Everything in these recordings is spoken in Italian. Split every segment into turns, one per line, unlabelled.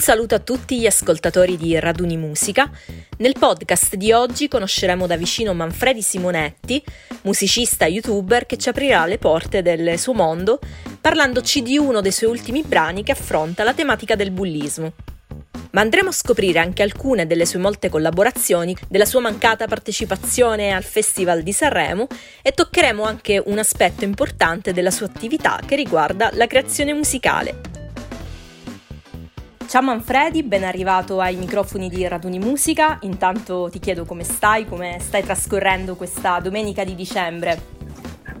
saluto a tutti gli ascoltatori di Raduni Musica. Nel podcast di oggi conosceremo da vicino Manfredi Simonetti, musicista e youtuber che ci aprirà le porte del suo mondo parlandoci di uno dei suoi ultimi brani che affronta la tematica del bullismo. Ma andremo a scoprire anche alcune delle sue molte collaborazioni, della sua mancata partecipazione al Festival di Sanremo e toccheremo anche un aspetto importante della sua attività che riguarda la creazione musicale. Ciao Manfredi, ben arrivato ai microfoni di Raduni Musica. Intanto ti chiedo come stai, come stai trascorrendo questa domenica di dicembre.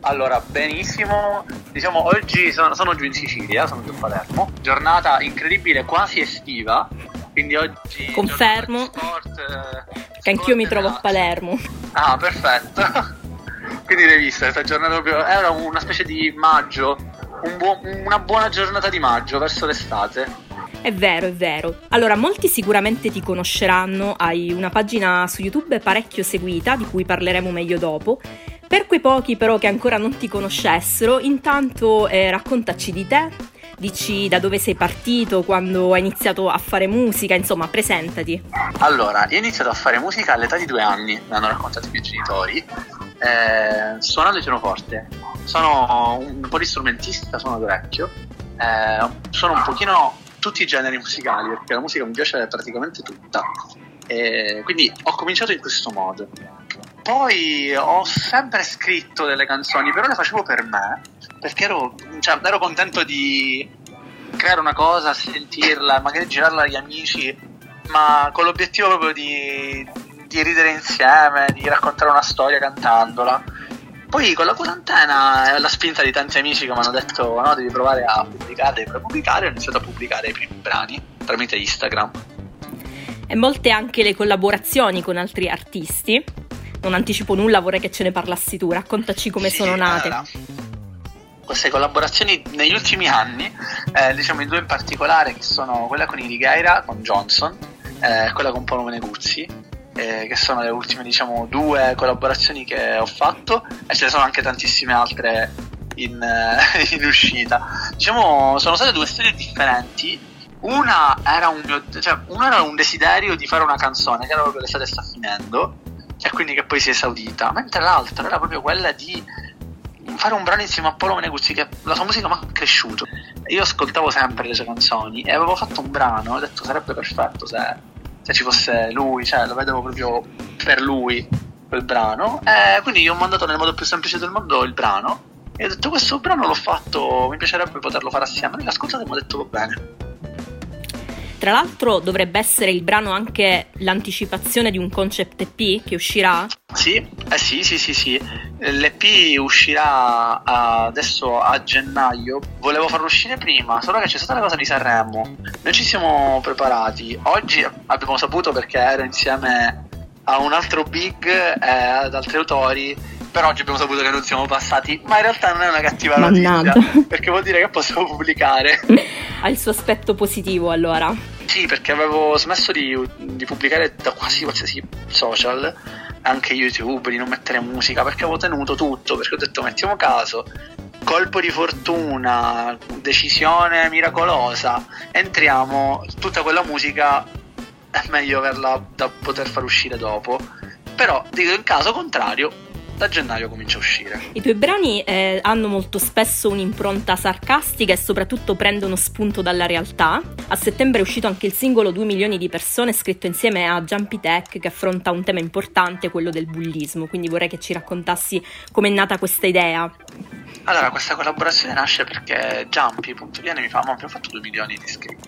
Allora, benissimo. Diciamo, oggi sono, sono giù in Sicilia, sono giù a Palermo. Giornata incredibile, quasi estiva. Quindi oggi.
Confermo.
Sport, eh,
che anch'io mi trovo a Palermo.
Ah, perfetto. quindi l'hai vista questa giornata proprio. Era una specie di maggio. Un buo, una buona giornata di maggio verso l'estate.
È vero, è vero. Allora, molti sicuramente ti conosceranno, hai una pagina su YouTube parecchio seguita, di cui parleremo meglio dopo. Per quei pochi però che ancora non ti conoscessero, intanto eh, raccontaci di te, dici da dove sei partito, quando hai iniziato a fare musica, insomma, presentati.
Allora, io ho iniziato a fare musica all'età di due anni, mi hanno raccontato i miei genitori, eh, suonando il pianoforte. Sono un polistrumentista, suono d'orecchio, eh, sono un pochino tutti i generi musicali, perché la musica mi piace praticamente tutta. E quindi ho cominciato in questo modo. Poi ho sempre scritto delle canzoni, però le facevo per me, perché ero, cioè, ero contento di creare una cosa, sentirla, magari girarla agli amici, ma con l'obiettivo proprio di, di ridere insieme, di raccontare una storia cantandola. Poi con la quarantena e la spinta di tanti amici che mi hanno detto no, devi provare a pubblicare, devi pubblicare, ho iniziato a pubblicare i primi brani tramite Instagram.
E molte anche le collaborazioni con altri artisti. Non anticipo nulla, vorrei che ce ne parlassi tu, raccontaci come
sì,
sono nate.
Allora, queste collaborazioni negli ultimi anni, eh, diciamo in due in particolare, che sono quella con Irigheira, con Johnson, eh, quella con Paolo Meneguzzi, eh, che sono le ultime diciamo due collaborazioni che ho fatto e ce ne sono anche tantissime altre in, eh, in uscita. Diciamo, sono state due storie differenti. Una era, un mio, cioè, una era un desiderio di fare una canzone che era proprio l'estate sta finendo e quindi che poi si è esaudita, mentre l'altra era proprio quella di fare un brano insieme a Paolo Meneguzzi che la sua musica mi ha cresciuto. Io ascoltavo sempre le sue canzoni e avevo fatto un brano, ho detto sarebbe perfetto se se ci fosse lui, cioè lo vedevo proprio per lui quel brano. E quindi gli ho mandato nel modo più semplice del mondo il brano. E ho detto questo brano l'ho fatto, mi piacerebbe poterlo fare assieme. L'ho ascoltato e mi ha detto va bene.
Tra l'altro dovrebbe essere il brano anche l'anticipazione di un concept EP che uscirà?
Sì, eh sì, sì, sì, sì. L'EP uscirà adesso a gennaio. Volevo farlo uscire prima, solo che c'è stata la cosa di Sanremo. Noi ci siamo preparati. Oggi abbiamo saputo perché ero insieme a un altro big e ad altri autori per oggi abbiamo saputo che non siamo passati, ma in realtà non è una cattiva notizia, perché vuol dire che possiamo pubblicare.
ha il suo aspetto positivo allora.
Sì, perché avevo smesso di, di pubblicare da quasi qualsiasi social, anche YouTube, di non mettere musica, perché avevo tenuto tutto, perché ho detto mettiamo caso, colpo di fortuna, decisione miracolosa, entriamo, tutta quella musica è meglio averla da poter far uscire dopo. Però dico in caso contrario da gennaio comincia a uscire.
I tuoi brani eh, hanno molto spesso un'impronta sarcastica e soprattutto prendono spunto dalla realtà. A settembre è uscito anche il singolo 2 milioni di persone scritto insieme a Jumpy Tech che affronta un tema importante, quello del bullismo, quindi vorrei che ci raccontassi come è nata questa idea.
Allora, questa collaborazione nasce perché Jumpy, punto viene, mi fa, ma abbiamo fatto 2 milioni di iscritti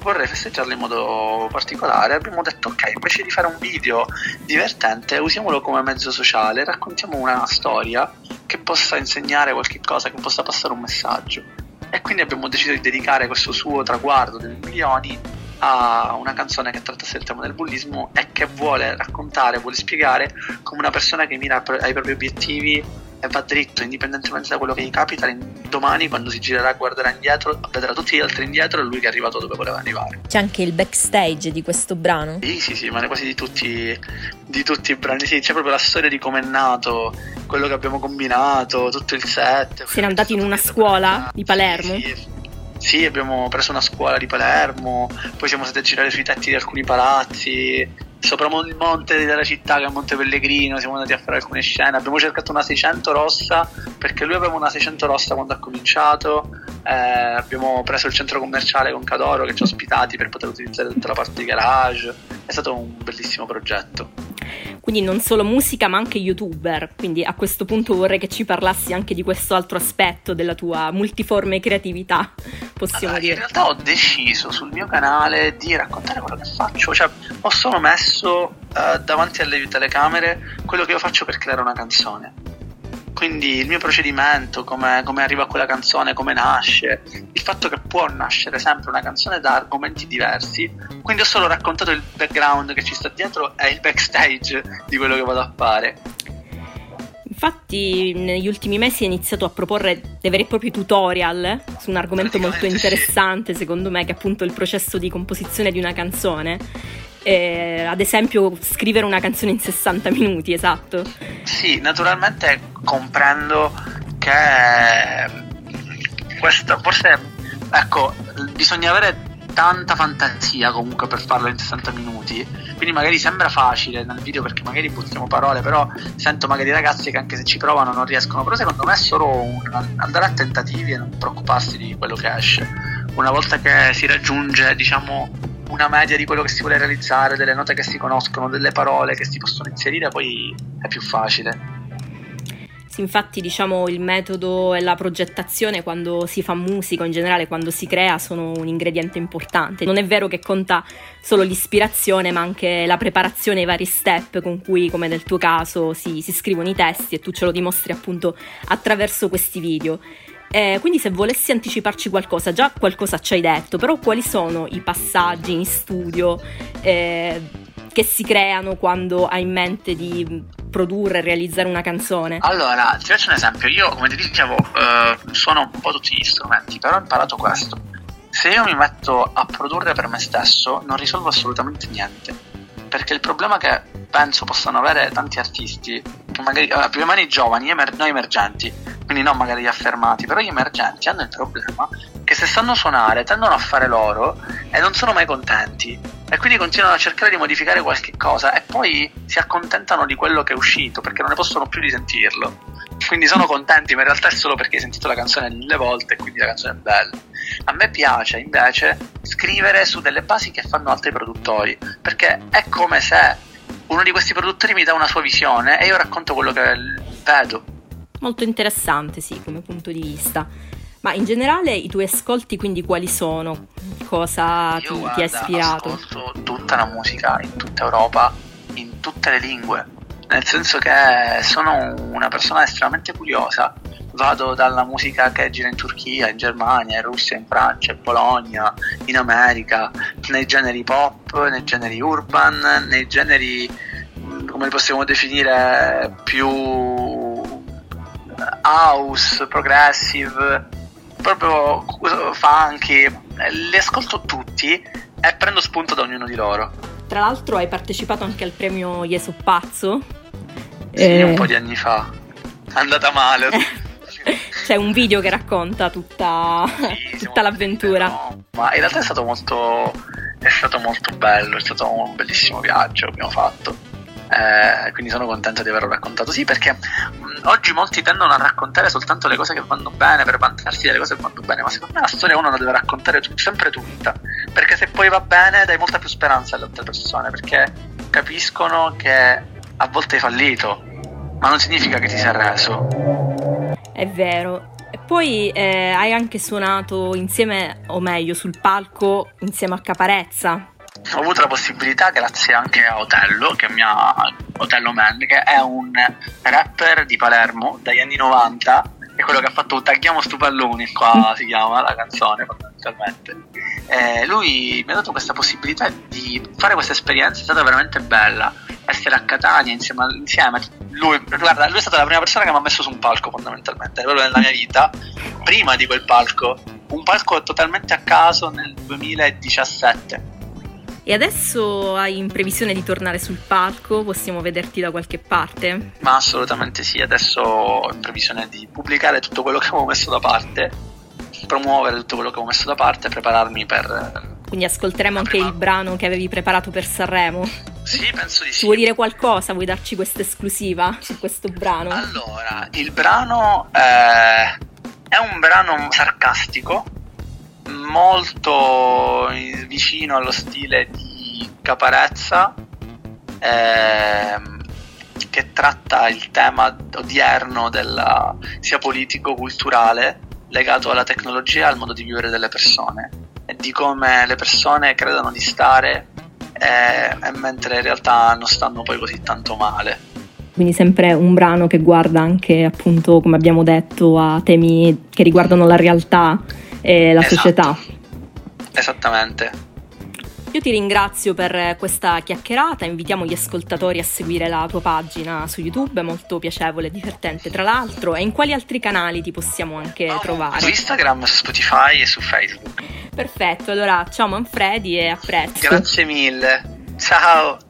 vorrei festeggiarlo in modo particolare, abbiamo detto ok, invece di fare un video divertente, usiamolo come mezzo sociale, raccontiamo una storia che possa insegnare qualche cosa, che possa passare un messaggio. E quindi abbiamo deciso di dedicare questo suo traguardo dei milioni a una canzone che trattasse il tema del bullismo e che vuole raccontare, vuole spiegare come una persona che mira ai propri obiettivi va dritto, indipendentemente da quello che gli capita, domani quando si girerà guarderà indietro, vedrà tutti gli altri indietro e lui che è arrivato dove voleva arrivare.
C'è anche il backstage di questo brano?
Sì, sì, sì, ma ne quasi di tutti, di tutti i brani, sì, c'è proprio la storia di come è nato, quello che abbiamo combinato, tutto il set.
Siete andati in una scuola di Palermo?
Sì, sì. Sì, abbiamo preso una scuola di Palermo, poi siamo stati a girare sui tetti di alcuni palazzi, sopra il monte della città che è Monte Pellegrino, siamo andati a fare alcune scene, abbiamo cercato una 600 rossa perché lui aveva una 600 rossa quando ha cominciato, eh, abbiamo preso il centro commerciale con Cadoro che ci ha ospitati per poter utilizzare tutta la parte di garage, è stato un bellissimo progetto
quindi non solo musica ma anche youtuber, quindi a questo punto vorrei che ci parlassi anche di questo altro aspetto della tua multiforme creatività, possiamo
allora,
dire.
In realtà ho deciso sul mio canale di raccontare quello che faccio, cioè ho solo messo uh, davanti alle telecamere quello che io faccio per creare una canzone quindi il mio procedimento, come, come, arriva quella canzone, come nasce, il fatto che può nascere sempre una canzone da argomenti diversi, quindi ho solo raccontato il background che ci sta dietro e il backstage di quello che vado a fare.
Infatti negli ultimi mesi hai iniziato a proporre dei veri e propri tutorial su un argomento molto interessante sì. secondo me che è appunto il processo di composizione di una canzone eh, ad esempio scrivere una canzone in 60 minuti, esatto.
Sì, naturalmente comprendo che questo forse ecco, bisogna avere tanta fantasia comunque per farlo in 60 minuti. Quindi magari sembra facile nel video perché magari buttiamo parole, però sento magari ragazzi che anche se ci provano non riescono. Però secondo me è solo un andare a tentativi e non preoccuparsi di quello che esce. Una volta che si raggiunge, diciamo, una media di quello che si vuole realizzare, delle note che si conoscono, delle parole che si possono inserire, poi è più facile.
Sì, infatti diciamo il metodo e la progettazione quando si fa musica, in generale quando si crea, sono un ingrediente importante. Non è vero che conta solo l'ispirazione, ma anche la preparazione ai vari step con cui, come nel tuo caso, si, si scrivono i testi e tu ce lo dimostri appunto attraverso questi video. Eh, quindi se volessi anticiparci qualcosa, già qualcosa ci hai detto, però quali sono i passaggi in studio eh, che si creano quando hai in mente di produrre realizzare una canzone?
Allora, ti faccio un esempio, io come ti dicevo eh, suono un po' tutti gli strumenti, però ho imparato questo. Se io mi metto a produrre per me stesso non risolvo assolutamente niente perché il problema che penso possano avere tanti artisti, magari eh, più o giovani, noi emergenti, quindi non magari gli affermati, però gli emergenti hanno il problema che se sanno suonare tendono a fare loro e non sono mai contenti e quindi continuano a cercare di modificare qualche cosa e poi si accontentano di quello che è uscito perché non ne possono più di sentirlo. Quindi sono contenti, ma in realtà è solo perché hai sentito la canzone mille volte e quindi la canzone è bella. A me piace invece scrivere su delle basi che fanno altri produttori, perché è come se uno di questi produttori mi dà una sua visione e io racconto quello che vedo.
Molto interessante, sì, come punto di vista. Ma in generale i tuoi ascolti quindi quali sono? Cosa ti, guarda, ti, ha ispirato?
Ascolto tutta la musica in tutta Europa, in tutte le lingue, nel senso che sono una persona estremamente curiosa vado dalla musica che gira in Turchia, in Germania, in Russia, in Francia, in Polonia, in America, nei generi pop, nei generi urban, nei generi come possiamo definire più house, progressive, proprio funky, li ascolto tutti e prendo spunto da ognuno di loro.
Tra l'altro hai partecipato anche al premio Ieso Pazzo.
Sì, eh... un po' di anni fa. È andata male.
C'è un video che racconta tutta, sì, tutta l'avventura.
No, ma in realtà è stato molto è stato molto bello, è stato un bellissimo viaggio che abbiamo fatto. Eh, quindi sono contento di averlo raccontato. Sì, perché oggi molti tendono a raccontare soltanto le cose che vanno bene per vantarsi delle cose che vanno bene, ma secondo me la storia uno la deve raccontare t- sempre tutta. Perché se poi va bene dai molta più speranza alle altre persone, perché capiscono che a volte hai fallito, ma non significa che ti sei arreso
è vero. E poi eh, hai anche suonato insieme, o meglio, sul palco insieme a Caparezza.
Ho avuto la possibilità grazie anche a Otello, che mi ha, Otello Man, che è un rapper di Palermo dagli anni 90, è quello che ha fatto Tagliamo stu palloni, qua si chiama la canzone fondamentalmente. Eh, lui mi ha dato questa possibilità di fare questa esperienza, è stata veramente bella essere a Catania insieme, insieme. Lui, guarda, lui è stata la prima persona che mi ha messo su un palco fondamentalmente, proprio nella mia vita, prima di quel palco, un palco totalmente a caso nel 2017.
E adesso hai in previsione di tornare sul palco? Possiamo vederti da qualche parte?
Ma assolutamente sì, adesso ho in previsione di pubblicare tutto quello che avevo messo da parte promuovere tutto quello che ho messo da parte e prepararmi per...
Quindi ascolteremo anche il brano che avevi preparato per Sanremo?
Sì, penso di sì.
Ci vuoi dire qualcosa? Vuoi darci questa esclusiva su questo brano?
Allora, il brano eh, è un brano sarcastico, molto vicino allo stile di Caparezza, eh, che tratta il tema odierno della, sia politico-culturale legato alla tecnologia e al modo di vivere delle persone e di come le persone credono di stare eh, e mentre in realtà non stanno poi così tanto male.
Quindi sempre un brano che guarda anche appunto, come abbiamo detto, a temi che riguardano la realtà e la esatto. società.
Esattamente.
Io ti ringrazio per questa chiacchierata, invitiamo gli ascoltatori a seguire la tua pagina su YouTube, è molto piacevole e divertente tra l'altro, e in quali altri canali ti possiamo anche oh, trovare?
Su Instagram, su Spotify e su Facebook.
Perfetto, allora ciao Manfredi e a presto.
Grazie mille, ciao!